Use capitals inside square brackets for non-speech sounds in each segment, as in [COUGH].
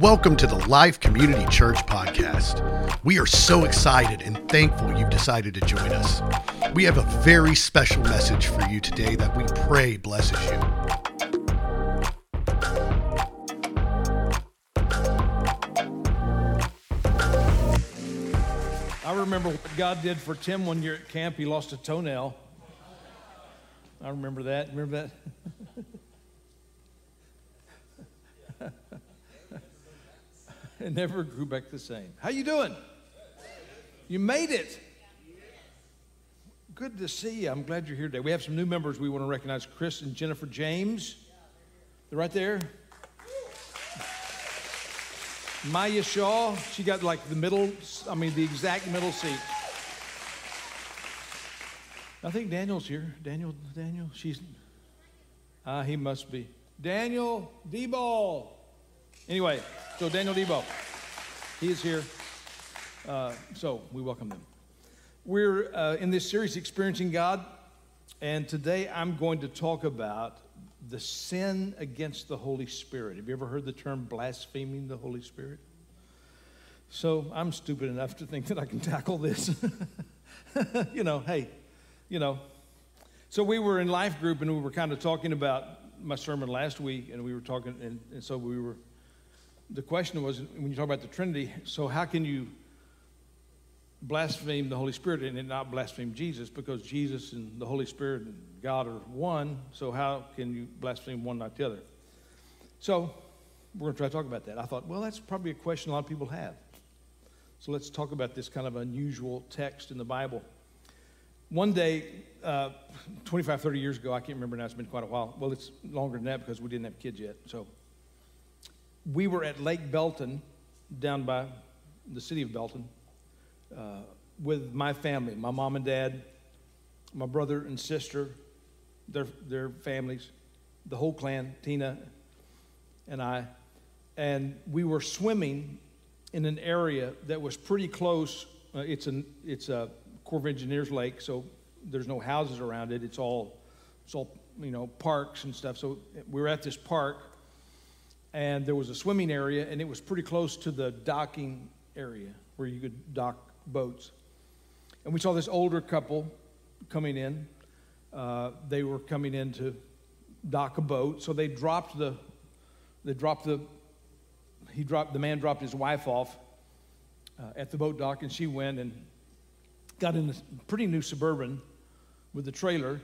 Welcome to the Life Community Church podcast. We are so excited and thankful you've decided to join us. We have a very special message for you today that we pray blesses you. I remember what God did for Tim one year at camp. He lost a toenail. I remember that. Remember that? [LAUGHS] [LAUGHS] it never grew back the same. How you doing? You made it. Good to see you. I'm glad you're here today. We have some new members we want to recognize. Chris and Jennifer James. They're right there. Maya Shaw, she got like the middle, I mean, the exact middle seat. I think Daniel's here. Daniel, Daniel, she's, ah, uh, he must be. Daniel Debo. Anyway, so Daniel Debo, he is here. Uh, so we welcome them. We're uh, in this series, Experiencing God, and today I'm going to talk about the sin against the Holy Spirit. Have you ever heard the term blaspheming the Holy Spirit? So I'm stupid enough to think that I can tackle this. [LAUGHS] you know, hey, you know. So we were in life group and we were kind of talking about my sermon last week, and we were talking, and, and so we were. The question was when you talk about the Trinity, so how can you blaspheme the Holy Spirit and not blaspheme Jesus? Because Jesus and the Holy Spirit and God are one, so how can you blaspheme one, not the other? So we're going to try to talk about that. I thought, well, that's probably a question a lot of people have. So let's talk about this kind of unusual text in the Bible. One day, uh, 25, 30 years ago, I can't remember now, it's been quite a while. Well, it's longer than that because we didn't have kids yet. So we were at Lake Belton down by the city of Belton uh, with my family, my mom and dad, my brother and sister, their, their families, the whole clan, Tina and I. And we were swimming in an area that was pretty close. Uh, it's, an, it's a Corps of Engineers lake, so there's no houses around it. It's all, it's all, you know, parks and stuff. So we were at this park, and there was a swimming area, and it was pretty close to the docking area where you could dock boats. And we saw this older couple coming in. Uh, they were coming in to dock a boat, so they dropped the, they dropped the, he dropped, the man dropped his wife off uh, at the boat dock, and she went and got in a pretty new suburban with the trailer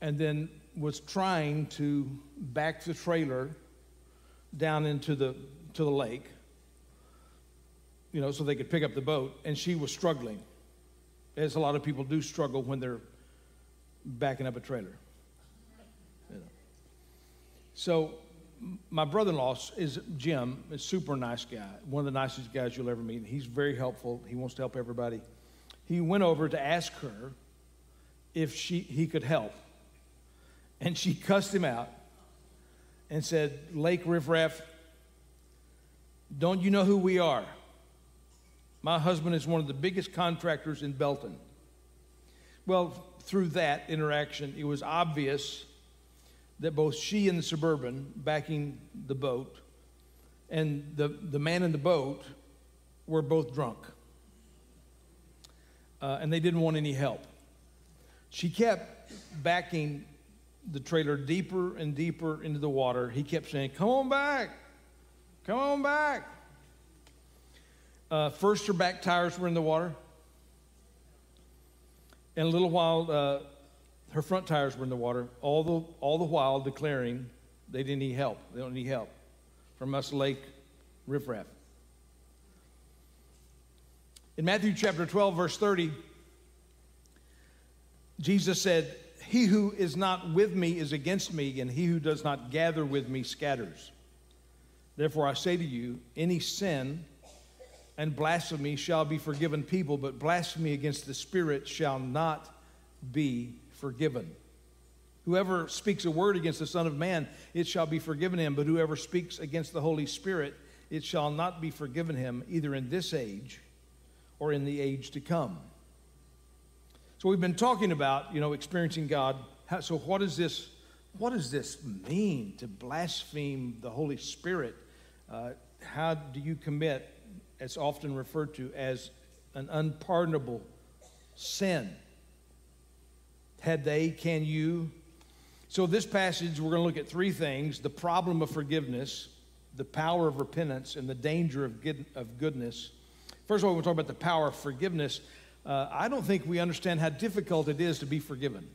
and then was trying to back the trailer down into the to the lake you know so they could pick up the boat and she was struggling. As a lot of people do struggle when they're backing up a trailer you know. so my brother-in-law is jim a super nice guy one of the nicest guys you'll ever meet. He's very helpful. He wants to help everybody. He went over to ask her if she, he could help. And she cussed him out and said, Lake Riffraff, don't you know who we are? My husband is one of the biggest contractors in Belton. Well, through that interaction, it was obvious that both she and the suburban backing the boat and the, the man in the boat were both drunk uh, and they didn't want any help. She kept backing the trailer deeper and deeper into the water. He kept saying, Come on back, come on back. Uh, first, her back tires were in the water. And a little while, uh, her front tires were in the water, all the, all the while declaring they didn't need help. They don't need help from us, Lake Riffraff. In Matthew chapter 12, verse 30, Jesus said, He who is not with me is against me, and he who does not gather with me scatters. Therefore, I say to you, any sin and blasphemy shall be forgiven people, but blasphemy against the Spirit shall not be forgiven. Whoever speaks a word against the Son of Man, it shall be forgiven him, but whoever speaks against the Holy Spirit, it shall not be forgiven him, either in this age or in the age to come. So we've been talking about, you know, experiencing God. So what does this, what does this mean to blaspheme the Holy Spirit? Uh, how do you commit, it's often referred to as an unpardonable sin? Had they, can you? So, this passage, we're going to look at three things the problem of forgiveness, the power of repentance, and the danger of, good, of goodness. First of all, we're gonna talk about the power of forgiveness. Uh, I don't think we understand how difficult it is to be forgiven.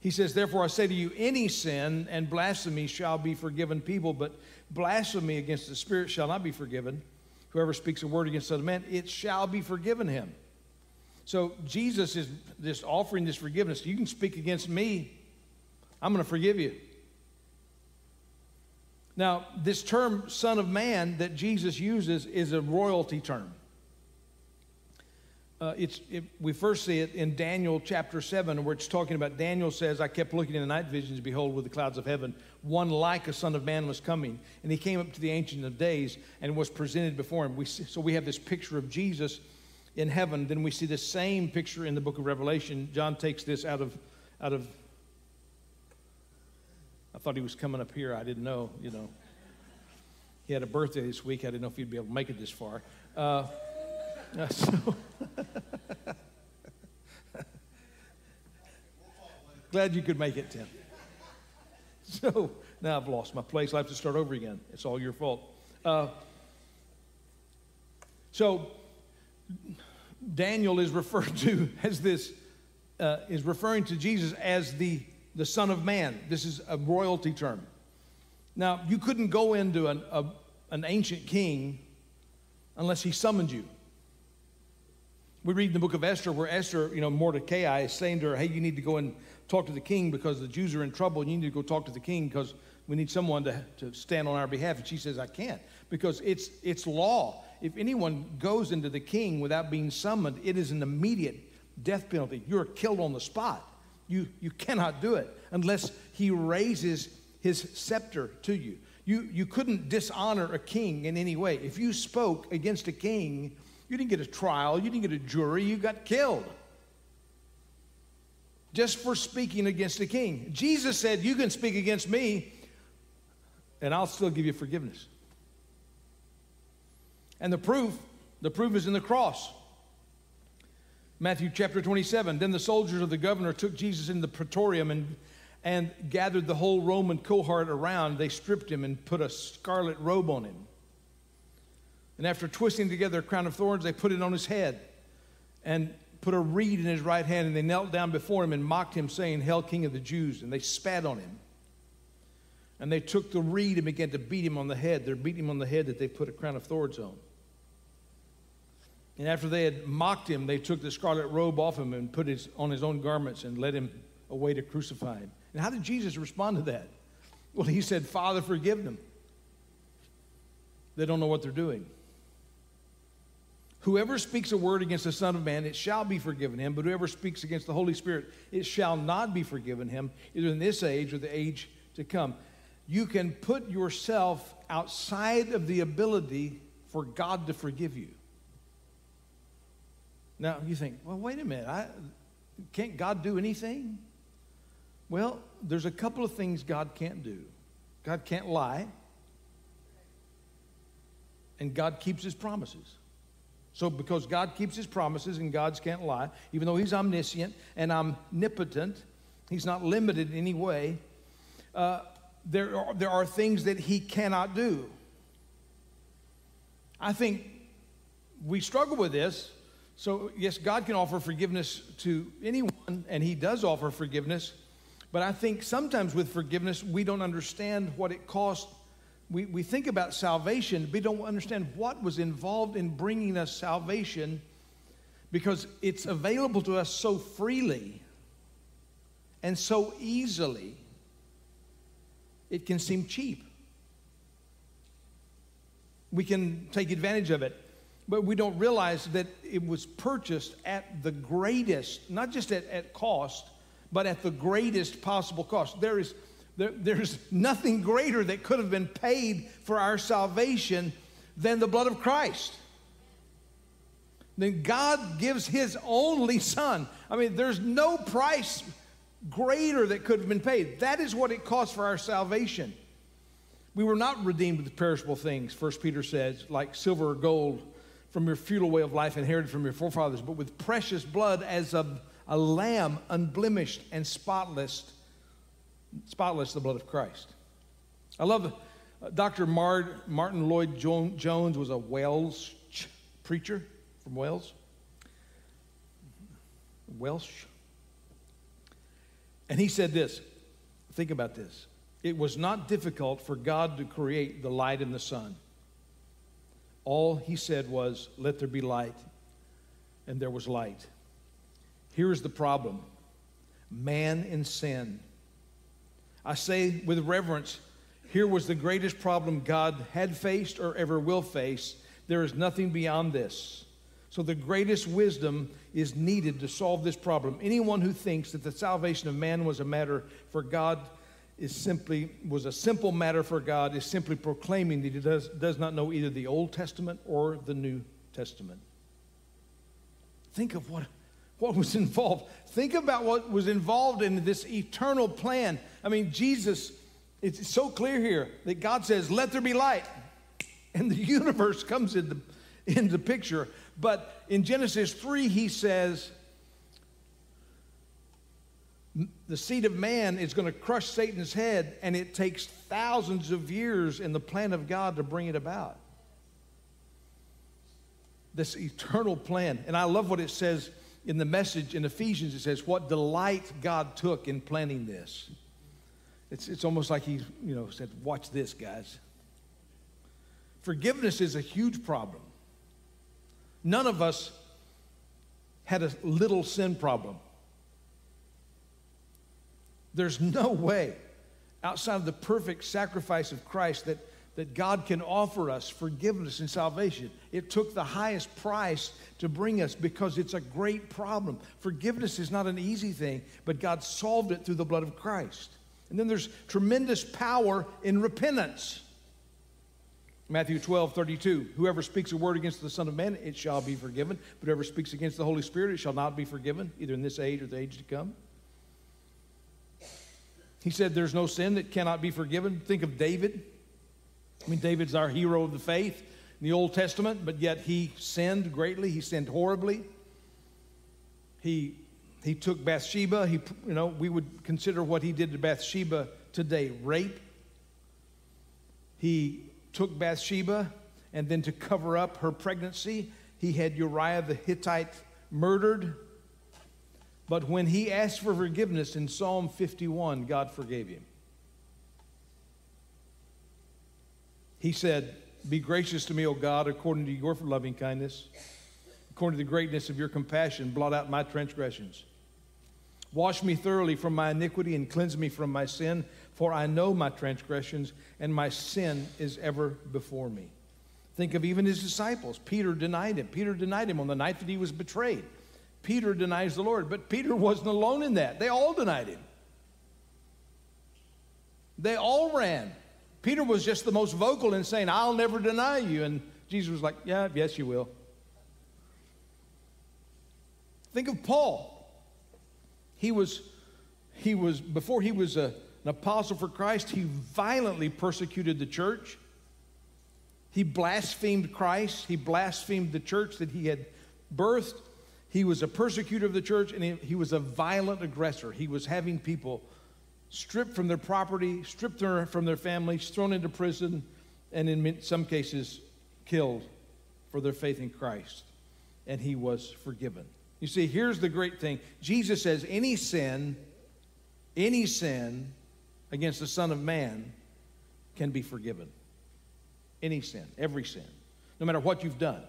He says, Therefore, I say to you, any sin and blasphemy shall be forgiven people, but blasphemy against the Spirit shall not be forgiven. Whoever speaks a word against other man, it shall be forgiven him. So Jesus is just offering this forgiveness. You can speak against me, I'm going to forgive you. Now, this term, Son of Man, that Jesus uses is a royalty term. Uh, it's, it, we first see it in Daniel chapter 7, where it's talking about Daniel says, I kept looking in the night visions, behold, with the clouds of heaven, one like a Son of Man was coming. And he came up to the Ancient of Days and was presented before him. We see, so we have this picture of Jesus in heaven. Then we see the same picture in the book of Revelation. John takes this out of, out of I thought he was coming up here. I didn't know, you know. He had a birthday this week. I didn't know if he'd be able to make it this far. Uh, [LAUGHS] so Glad you could make it, Tim. So now I've lost my place. I have to start over again. It's all your fault. Uh, so Daniel is referred to [LAUGHS] as this, uh, is referring to Jesus as the, the Son of Man. This is a royalty term. Now, you couldn't go into an, a, an ancient king unless he summoned you. We read in the book of Esther where Esther, you know, Mordecai is saying to her, hey, you need to go and talk to the king because the Jews are in trouble. and You need to go talk to the king because we need someone to, to stand on our behalf. And she says, I can't because it's, it's law. If anyone goes into the king without being summoned, it is an immediate death penalty. You're killed on the spot. You, you cannot do it unless he raises his scepter to you. You, you couldn't dishonor a king in any way. If you spoke against a king, you didn't get a trial, you didn't get a jury, you got killed. Just for speaking against the king. Jesus said, You can speak against me, and I'll still give you forgiveness. And the proof, the proof is in the cross. Matthew chapter 27. Then the soldiers of the governor took Jesus in the praetorium and, and gathered the whole Roman cohort around. They stripped him and put a scarlet robe on him. And after twisting together a crown of thorns, they put it on his head and put a reed in his right hand. And they knelt down before him and mocked him, saying, Hail, King of the Jews. And they spat on him. And they took the reed and began to beat him on the head. They're beating him on the head that they put a crown of thorns on. And after they had mocked him, they took the scarlet robe off him and put it on his own garments and led him away to crucify him. And how did Jesus respond to that? Well, he said, Father, forgive them. They don't know what they're doing. Whoever speaks a word against the Son of Man, it shall be forgiven him. But whoever speaks against the Holy Spirit, it shall not be forgiven him, either in this age or the age to come. You can put yourself outside of the ability for God to forgive you. Now, you think, well, wait a minute. I, can't God do anything? Well, there's a couple of things God can't do. God can't lie, and God keeps his promises. So, because God keeps his promises and God's can't lie, even though he's omniscient and omnipotent, he's not limited in any way, uh, there, are, there are things that he cannot do. I think we struggle with this. So, yes, God can offer forgiveness to anyone, and he does offer forgiveness. But I think sometimes with forgiveness, we don't understand what it costs we, we think about salvation, but don't understand what was involved in bringing us salvation because it's available to us so freely and so easily, it can seem cheap. We can take advantage of it, but we don't realize that it was purchased at the greatest, not just at, at cost, but at the greatest possible cost. There is there, there's nothing greater that could have been paid for our salvation than the blood of Christ. Then God gives His only Son. I mean, there's no price greater that could have been paid. That is what it costs for our salvation. We were not redeemed with perishable things, First Peter says, like silver or gold from your futile way of life inherited from your forefathers, but with precious blood as of a lamb unblemished and spotless, spotless the blood of Christ. I love uh, Dr. Martyn Lloyd Jones was a Welsh preacher from Wales. Welsh. And he said this think about this. It was not difficult for God to create the light and the sun. All he said was, Let there be light. And there was light. Here's the problem man in sin. I say with reverence, here was the greatest problem God had faced or ever will face. There is nothing beyond this. So, the greatest wisdom is needed to solve this problem. Anyone who thinks that the salvation of man was a matter for God is simply was a simple matter for God is simply proclaiming that he does, does not know either the Old Testament or the New Testament. Think of what, what was involved. Think about what was involved in this eternal plan. I mean, Jesus, it's so clear here that God says, Let there be light. And the [LAUGHS] universe comes into, into picture. But in Genesis 3, he says, the seed of man is going to crush Satan's head, and it takes thousands of years in the plan of God to bring it about. This eternal plan. And I love what it says in the message in Ephesians. It says, What delight God took in planning this. It's, it's almost like he you know, said, Watch this, guys. Forgiveness is a huge problem. None of us had a little sin problem. There's no way outside of the perfect sacrifice of Christ that, that God can offer us forgiveness and salvation. It took the highest price to bring us because it's a great problem. Forgiveness is not an easy thing, but God solved it through the blood of Christ. And then there's tremendous power in repentance. Matthew 12, 32. Whoever speaks a word against the Son of Man, it shall be forgiven. But whoever speaks against the Holy Spirit, it shall not be forgiven, either in this age or the age to come. He said, There's no sin that cannot be forgiven. Think of David. I mean, David's our hero of the faith in the Old Testament, but yet he sinned greatly. He sinned horribly. He, he took Bathsheba. He, you know, we would consider what he did to Bathsheba today rape. He took Bathsheba, and then to cover up her pregnancy, he had Uriah the Hittite murdered. But when he asked for forgiveness in Psalm 51, God forgave him. He said, Be gracious to me, O God, according to your loving kindness, according to the greatness of your compassion, blot out my transgressions. Wash me thoroughly from my iniquity and cleanse me from my sin, for I know my transgressions, and my sin is ever before me. Think of even his disciples. Peter denied him. Peter denied him on the night that he was betrayed. Peter denies the Lord. But Peter wasn't alone in that. They all denied him. They all ran. Peter was just the most vocal in saying, I'll never deny you. And Jesus was like, Yeah, yes, you will. Think of Paul. He was, he was before he was a, an apostle for Christ, he violently persecuted the church. He blasphemed Christ. He blasphemed the church that he had birthed. He was a persecutor of the church and he, was a violent aggressor. He was having people stripped from their property, stripped from their families, thrown into prison, and in some cases, killed for their faith in Christ. And he was forgiven. You see, here's the great thing Jesus says, any sin, any sin against the Son of Man can be forgiven. Any sin, every sin, no matter what you've done.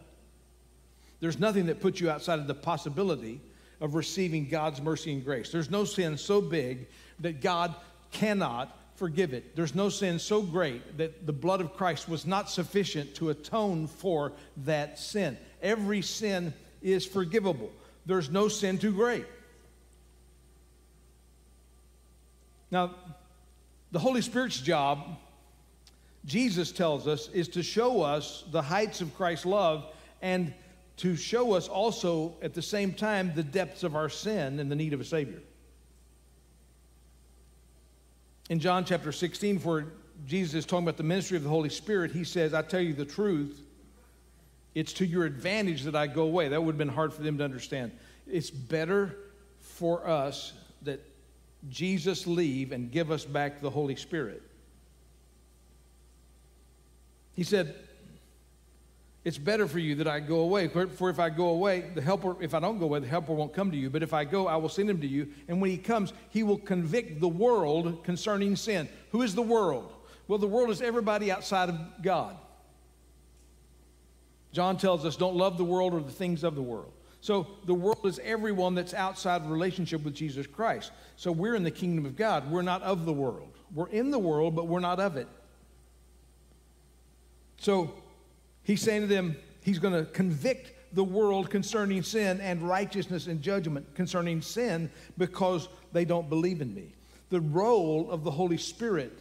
There's nothing that puts you outside of the possibility of receiving God's mercy and grace. There's no sin so big that God cannot forgive it. There's no sin so great that the blood of Christ was not sufficient to atone for that sin. Every sin is forgivable. There's no sin too great. Now, the Holy Spirit's job, Jesus tells us, is to show us the heights of Christ's love and to show us also at the same time the depths of our sin and the need of a Savior. In John chapter 16, for Jesus is talking about the ministry of the Holy Spirit, he says, I tell you the truth, it's to your advantage that I go away. That would have been hard for them to understand. It's better for us that Jesus leave and give us back the Holy Spirit. He said, It's better for you that I go away. For if I go away, the helper, if I don't go away, the helper won't come to you. But if I go, I will send him to you. And when he comes, he will convict the world concerning sin. Who is the world? Well, the world is everybody outside of God. John tells us, don't love the world or the things of the world. So the world is everyone that's outside relationship with Jesus Christ. So we're in the kingdom of God. We're not of the world. We're in the world, but we're not of it. So he's saying to them, he's going to convict the world concerning sin and righteousness and judgment concerning sin because they don't believe in me. The role of the Holy Spirit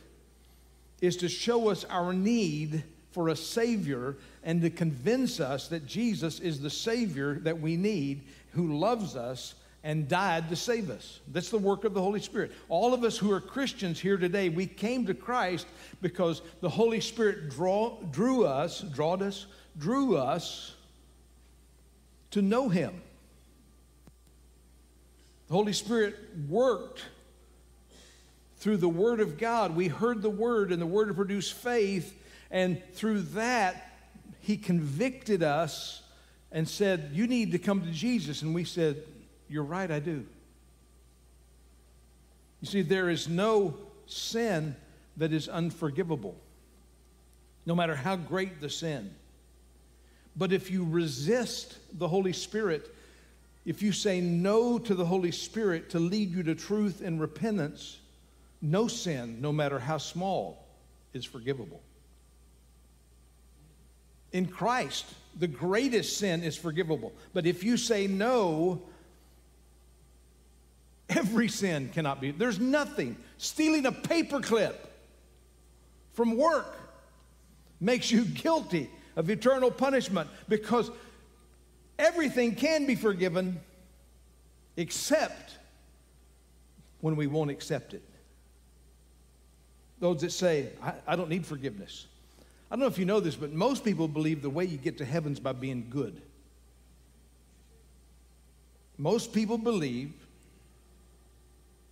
is to show us our need for a Savior and to convince us that Jesus is the Savior that we need, who loves us and died to save us. That's the work of the Holy Spirit. All of us who are Christians here today, we came to Christ because the Holy Spirit draw, drew us, drawed us, drew us to know Him. The Holy Spirit worked through the Word of God. We heard the Word, and the Word produced faith, and through that, He convicted us and said, You need to come to Jesus. And we said, you're right, I do. You see, there is no sin that is unforgivable, no matter how great the sin. But if you resist the Holy Spirit, if you say no to the Holy Spirit to lead you to truth and repentance, no sin, no matter how small, is forgivable. In Christ, the greatest sin is forgivable. But if you say no Every sin cannot be. There's nothing. Stealing a paperclip from work makes you guilty of eternal punishment because everything can be forgiven except when we won't accept it. Those that say, I, I, don't need forgiveness. I don't know if you know this, but most people believe the way you get to heaven is by being good. Most people believe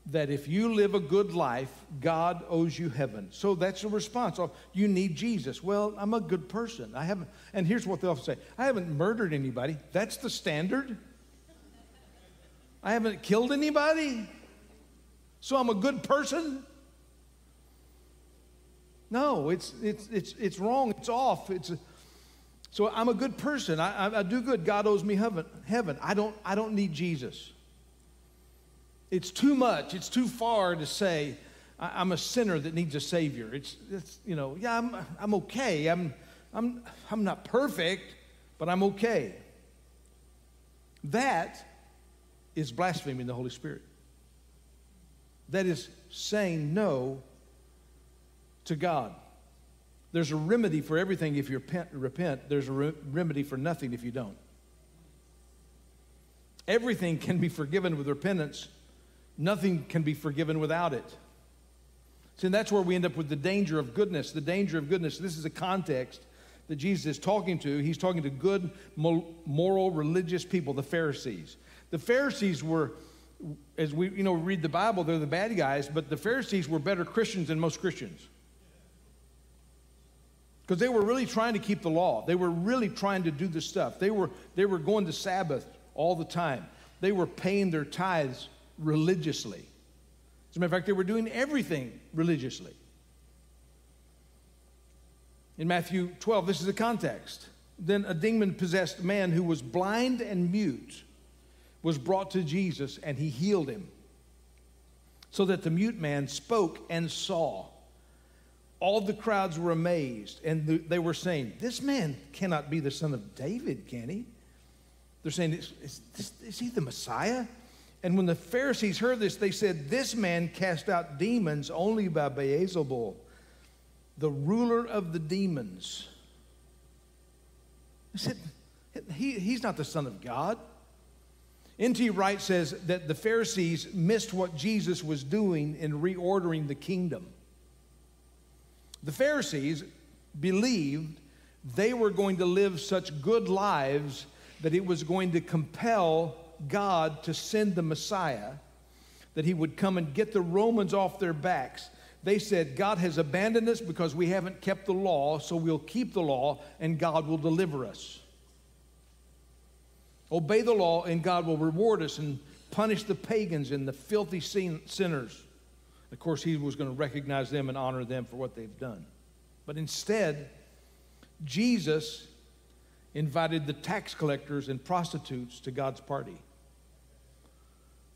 that if you live a good life, God owes you heaven. So that's the response. Oh, you need Jesus. Well, I'm a good person. I haven't, and here's what they'll say I haven't murdered anybody. That's the standard. I haven't killed anybody. So I'm a good person. No, it's, it's, it's, it's wrong. It's off. It's so I'm a good person. I, I, I do good. God owes me heaven. heaven. I, don't, I don't need Jesus it's too much, it's too far to say, I'm a sinner that needs a savior. It's, it's you know, yeah, I'm, I'm okay. I'm, I'm, I'm not perfect, but I'm okay. That is blaspheming the Holy Spirit. That is saying no to God. There's a remedy for everything if you repent. repent. There's a re- remedy for nothing if you don't. Everything can be forgiven with repentance Nothing can be forgiven without it. See, and that's where we end up with the danger of goodness. The danger of goodness. This is a context that Jesus is talking to. He's talking to good, moral, religious people, the Pharisees. The Pharisees were, as we you know read the Bible, they're the bad guys, but the Pharisees were better Christians than most Christians. Because they were really trying to keep the law. They were really trying to do the stuff. They were, they were going to Sabbath all the time. They were paying their tithes religiously. As a matter of fact, they were doing everything religiously. In Matthew 12, this is the context. Then a demon possessed man who was blind and mute was brought to Jesus, and he healed him. So that the mute man spoke and saw. All the crowds were amazed, and they were saying, This man cannot be the son of David, can he? They're saying, Is, is, is he the Messiah? And when the Pharisees heard this, they said, This man cast out demons only by Beelzebul, the ruler of the demons. They said, he, He's not the Son of God. N.T. Wright says that the Pharisees missed what Jesus was doing in reordering the kingdom. The Pharisees believed they were going to live such good lives that it was going to compel God to send the Messiah, that he would come and get the Romans off their backs. They said, God has abandoned us because we haven't kept the law, so we'll keep the law and God will deliver us. Obey the law and God will reward us and punish the pagans and the filthy sinners. Of course, he was going to recognize them and honor them for what they've done. But instead, Jesus invited the tax collectors and prostitutes to God's party.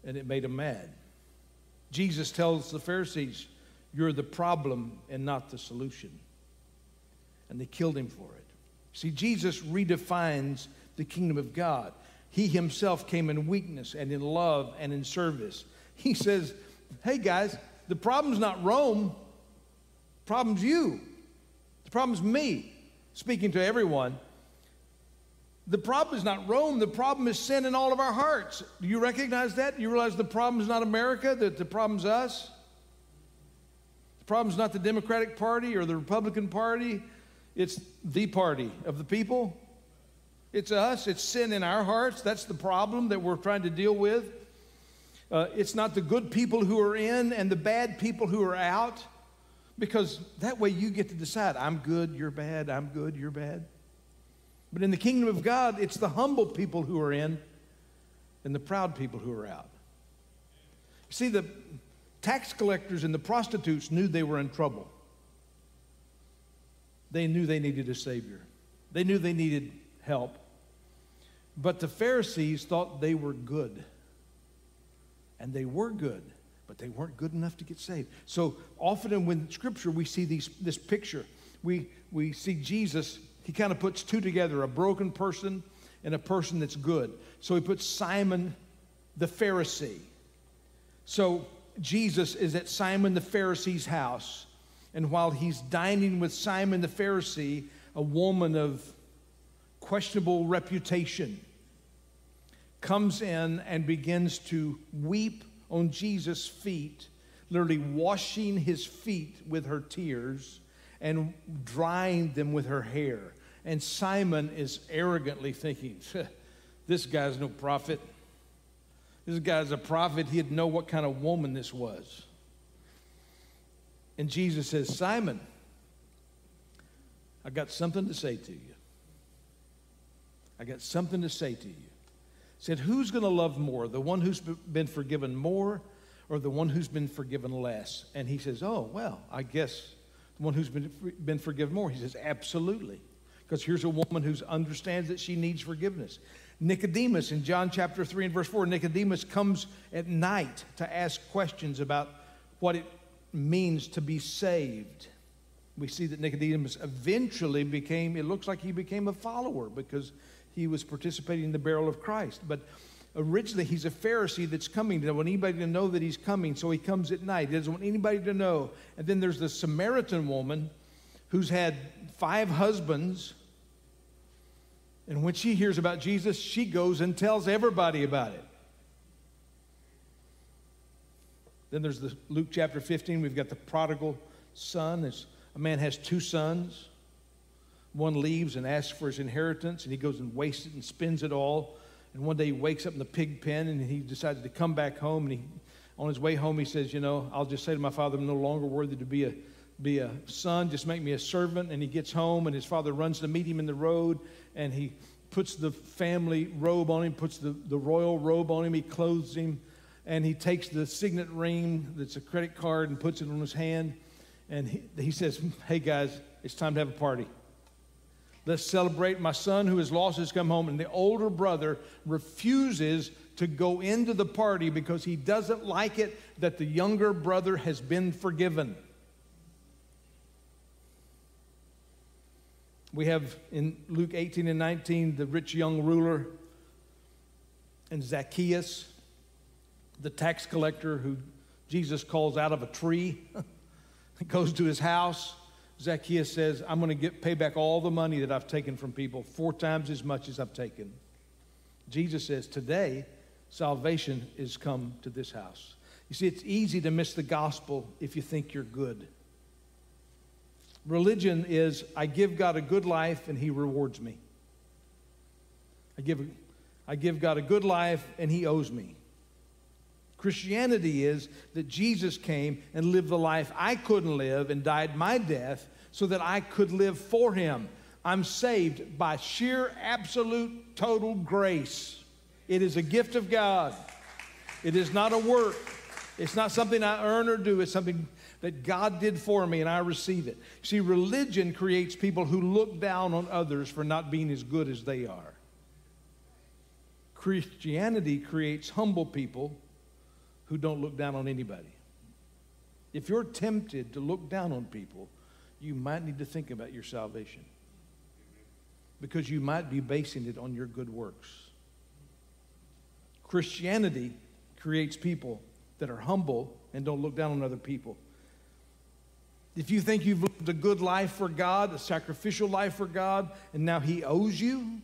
And it made him mad. Jesus tells the Pharisees, You're the problem and not the solution. And they killed him for it. See, Jesus redefines the kingdom of God. He himself came in weakness and in love and in service. He says, Hey guys, the problem's not Rome, the problem's you. The problem's me, speaking to everyone. The problem is not Rome, the problem is sin in all of our hearts. Do you recognize that? You realize the problem is not America, that the problem's us? The problem's not the Democratic Party or the Republican Party, it's the party of the people. It's us, it's sin in our hearts. That's the problem that we're trying to deal with. Uh, it's not the good people who are in and the bad people who are out, because that way you get to decide I'm good, you're bad, I'm good, you're bad. But in the kingdom of God, it's the humble people who are in and the proud people who are out. See, the tax collectors and the prostitutes knew they were in trouble. They knew they needed a Savior, they knew they needed help. But the Pharisees thought they were good. And they were good, but they weren't good enough to get saved. So often in Scripture, we see these, this picture. We, we see Jesus he kind of puts two together a broken person and a person that's good. So he puts Simon the Pharisee. So Jesus is at Simon the Pharisee's house. And while he's dining with Simon the Pharisee, a woman of questionable reputation comes in and begins to weep on Jesus' feet, literally washing his feet with her tears and drying them with her hair. And Simon is arrogantly thinking, this guy's no prophet. This guy's a prophet. He'd know what kind of woman this was. And Jesus says, Simon, I got something to say to you. I got something to say to you. He said, Who's going to love more, the one who's been forgiven more or the one who's been forgiven less? And he says, Oh, well, I guess the one who's been, been forgiven more. He says, Absolutely. Because here's a woman who understands that she needs forgiveness. Nicodemus in John chapter 3 and verse 4, Nicodemus comes at night to ask questions about what it means to be saved. We see that Nicodemus eventually became, it looks like he became a follower because he was participating in the burial of Christ. But originally he's a Pharisee that's coming. He doesn't want anybody to know that he's coming, so he comes at night. He doesn't want anybody to know. And then there's the Samaritan woman who's had five husbands. And when she hears about Jesus, she goes and tells everybody about it. Then there's the Luke chapter 15. We've got the prodigal son. It's, a man has two sons. One leaves and asks for his inheritance, and he goes and wastes it and spends it all. And one day he wakes up in the pig pen and he decides to come back home. And he, on his way home, he says, You know, I'll just say to my father, I'm no longer worthy to be a, be a son, just make me a servant. And he gets home, and his father runs to meet him in the road, and he puts the family robe on him, puts the, the royal robe on him, he clothes him, and he takes the signet ring that's a credit card and puts it on his hand. And he, he says, Hey guys, it's time to have a party. Let's celebrate. My son who has lost has come home. And the older brother refuses to go into the party because he doesn't like it that the younger brother has been forgiven. We have in Luke 18 and 19 the rich young ruler and Zacchaeus, the tax collector who Jesus calls out of a tree, [LAUGHS] goes to his house Zacchaeus says, I'm going to get, pay back all the money that I've taken from people, four times as much as I've taken. Jesus says, Today, salvation is come to this house. You see, it's easy to miss the gospel if you think you're good. Religion is I give God a good life and he rewards me. I give, I give God a good life and he owes me. Christianity is that Jesus came and lived the life I couldn't live and died my death so that I could live for him. I'm saved by sheer, absolute, total grace. It is a gift of God. It is not a work. It's not something I earn or do. It's something that God did for me and I receive it. See, religion creates people who look down on others for not being as good as they are. Christianity creates humble people who don't look down on anybody. If you're tempted to look down on people, you might need to think about your salvation because you might be basing it on your good works. Christianity creates people that are humble and don't look down on other people. If you think you've lived a good life for God, a sacrificial life for God, and now He owes you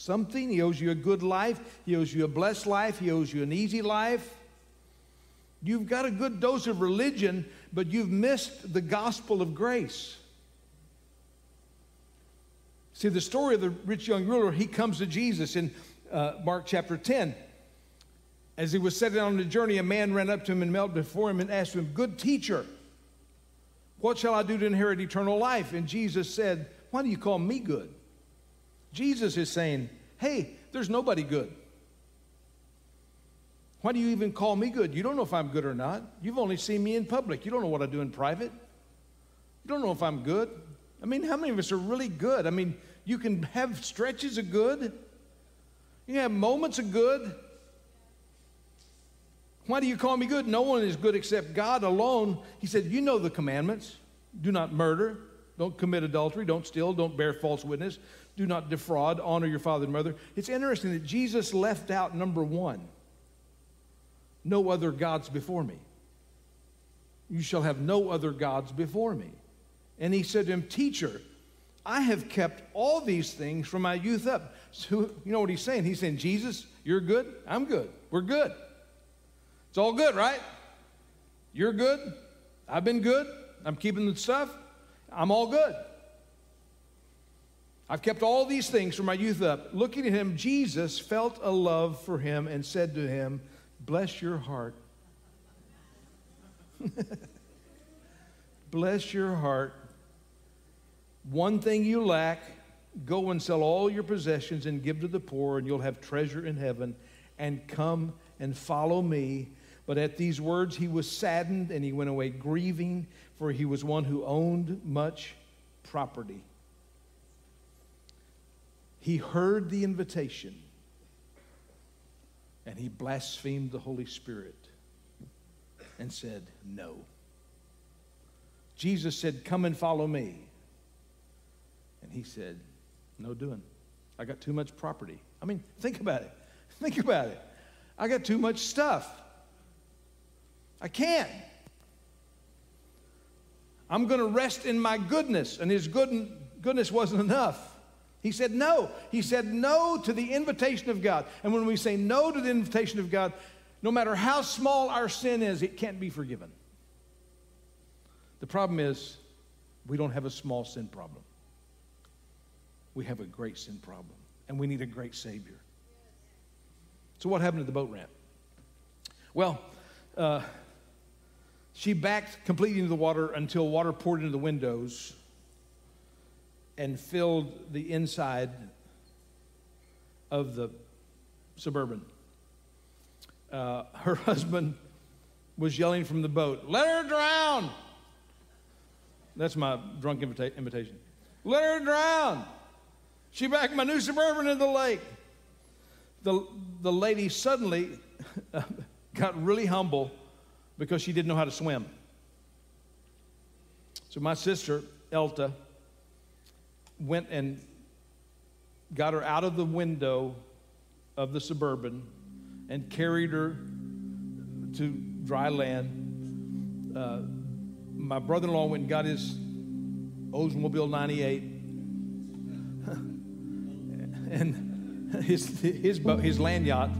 something, He owes you a good life, He owes you a blessed life, He owes you an easy life. You've got a good dose of religion, but you've missed the gospel of grace. See, the story of the rich young ruler, he comes to Jesus in uh, Mark chapter 10. As he was setting on the journey, a man ran up to him and knelt before him and asked him, Good teacher, what shall I do to inherit eternal life? And Jesus said, Why do you call me good? Jesus is saying, Hey, there's nobody good. Why do you even call me good? You don't know if I'm good or not. You've only seen me in public. You don't know what I do in private. You don't know if I'm good. I mean, how many of us are really good? I mean, you can have stretches of good, you can have moments of good. Why do you call me good? No one is good except God alone. He said, You know the commandments do not murder, don't commit adultery, don't steal, don't bear false witness, do not defraud, honor your father and mother. It's interesting that Jesus left out number one no other gods before me. You shall have no other gods before me. And he said to him, Teacher, I have kept all these things from my youth up. So, you know what he's saying? He's saying, Jesus, you're good. I'm good. We're good. It's all good, right? You're good. I've been good. I'm keeping the stuff. I'm all good. I've kept all these things from my youth up. Looking at him, Jesus felt a love for him and said to him, Bless your heart. [LAUGHS] Bless your heart. One thing you lack, go and sell all your possessions and give to the poor, and you'll have treasure in heaven. And come and follow me. But at these words, he was saddened and he went away grieving, for he was one who owned much property. He heard the invitation and he blasphemed the Holy Spirit and said, No. Jesus said, Come and follow me. And he said, No doing. I got too much property. I mean, think about it. [LAUGHS] Think about it. I got too much stuff. I can't. I'm going to rest in my goodness. And his good, goodness wasn't enough. He said no. He said no to the invitation of God. And when we say no to the invitation of God, no matter how small our sin is, it can't be forgiven. The problem is, we don't have a small sin problem. We have a great sin problem, and we need a great Savior. So, what happened to the boat ramp? Well, uh, she backed completely into the water until water poured into the windows and filled the inside of the suburban. Uh, her [LAUGHS] husband was yelling from the boat, Let her drown! That's my drunk invita- invitation. Let her drown! She backed my new suburban in the lake. The, the lady suddenly [LAUGHS] got really humble because she didn't know how to swim. So my sister, Elta, went and got her out of the window of the suburban and carried her to dry land. Uh, my brother in law went and got his Oldsmobile 98 [LAUGHS] and his, his, boat, his land yacht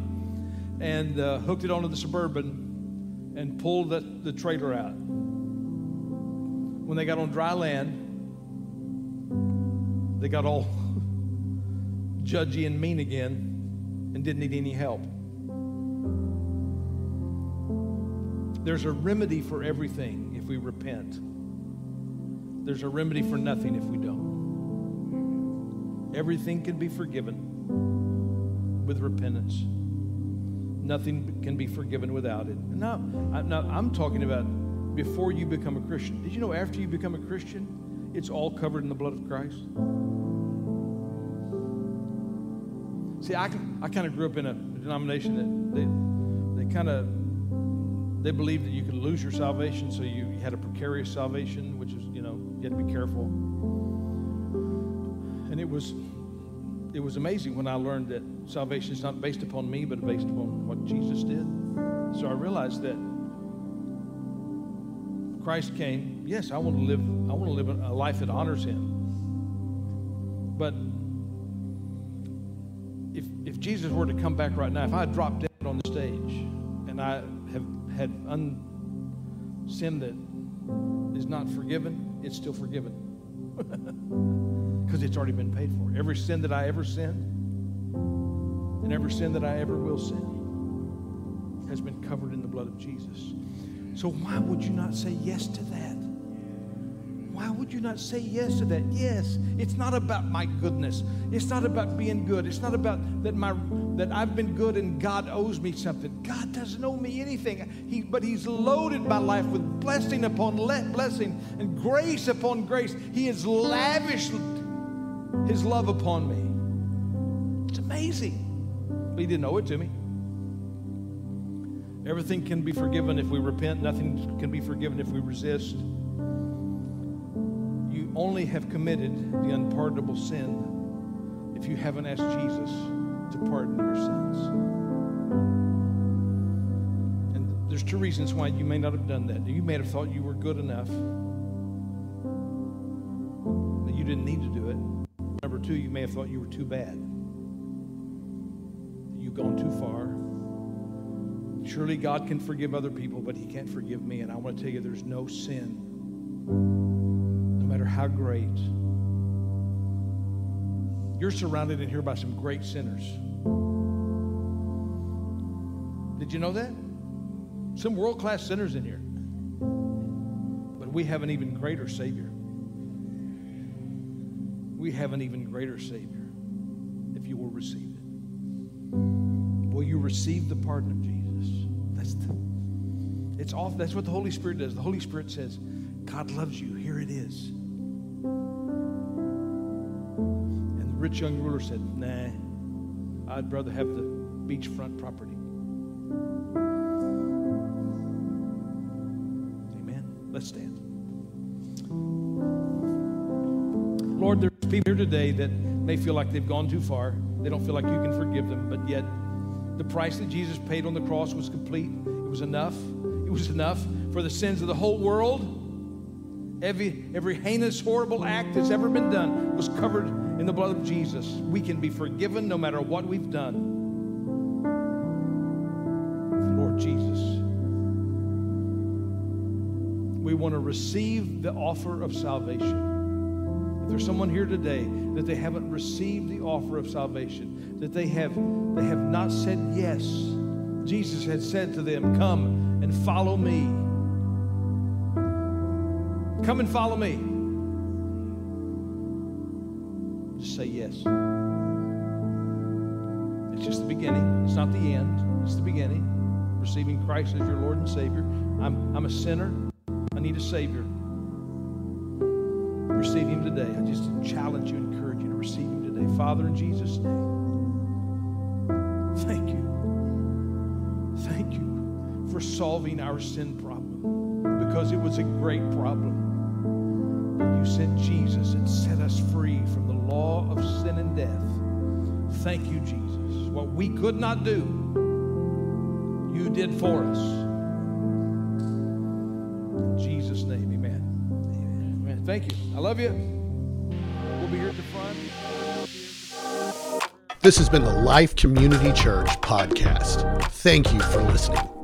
and uh, hooked it onto the suburban and pulled the, the trailer out. when they got on dry land, they got all judgy and mean again and didn't need any help. There's a remedy for everything if we repent. There's a remedy for nothing if we don't. Everything can be forgiven with repentance. Nothing can be forgiven without it. Now, I'm talking about before you become a Christian. Did you know after you become a Christian, it's all covered in the blood of Christ? See, I, I kind of grew up in a denomination that they, they kind of they believed that you could lose your salvation, so you, you had a precarious salvation, which is, you know, you had to be careful. And it was it was amazing when I learned that salvation is not based upon me, but based upon what Jesus did. So I realized that Christ came. Yes, I want to live. I want to live a life that honors Him. But if if Jesus were to come back right now, if I dropped dead on the stage and I have had un, sin that is not forgiven, it's still forgiven. [LAUGHS] Because it's already been paid for. Every sin that I ever sinned and every sin that I ever will sin has been covered in the blood of Jesus. So why would you not say yes to that? Why would you not say yes to that? Yes, it's not about my goodness. It's not about being good. It's not about that my that I've been good and God owes me something. God doesn't owe me anything. He, but He's loaded my life with blessing upon blessing and grace upon grace. He has lavished His love upon me. It's amazing. But He didn't owe it to me. Everything can be forgiven if we repent. Nothing can be forgiven if we resist only have committed the unpardonable sin if you haven't asked Jesus to pardon your sins. And there's two reasons why you may not have done that. You may have thought you were good enough that you didn't need to do it. Number two, you may have thought you were too bad. You've gone too far. Surely God can forgive other people, but He can't forgive me. And I want to tell you there's no sin how great. You're surrounded in here by some great sinners. Did you know that? Some world class sinners in here. But we have an even greater Savior. We have an even greater Savior if you will receive it. Will you receive the pardon of Jesus? That's the, it's off. That's what the Holy Spirit does. The Holy Spirit says, God loves you. Here it is. Rich young ruler said, Nah, I'd rather have the beachfront property. Amen. Let's stand. Lord, there's people here today that may feel like they've gone too far. They don't feel like you can forgive them, but yet the price that Jesus paid on the cross was complete. It was enough. It was enough for the sins of the whole world. Every, every heinous, horrible act that's ever been done was covered in the blood of Jesus. We can be forgiven no matter what we've done. Lord Jesus, we want to receive the offer of salvation. If there's someone here today that they haven't received the offer of salvation, that they have they have not said yes, Jesus had said to them, "Come and follow me." Come and follow me. Just say yes. It's just the beginning, it's not the end, it's the beginning. Receiving Christ as your Lord and Savior. I'm, I'm a sinner, I need a Savior. Receive Him today. I just challenge you, encourage you to receive Him today. Father, in Jesus' name, thank you. Thank you for solving our sin problem because it was a great problem you sent Jesus and set us free from the law of sin and death. Thank you, Jesus. What we could not do, you did for us. In Jesus' name, amen. Amen. Thank you. I love you. We'll be here at the front. This has been the Life Community Church podcast. Thank you for listening.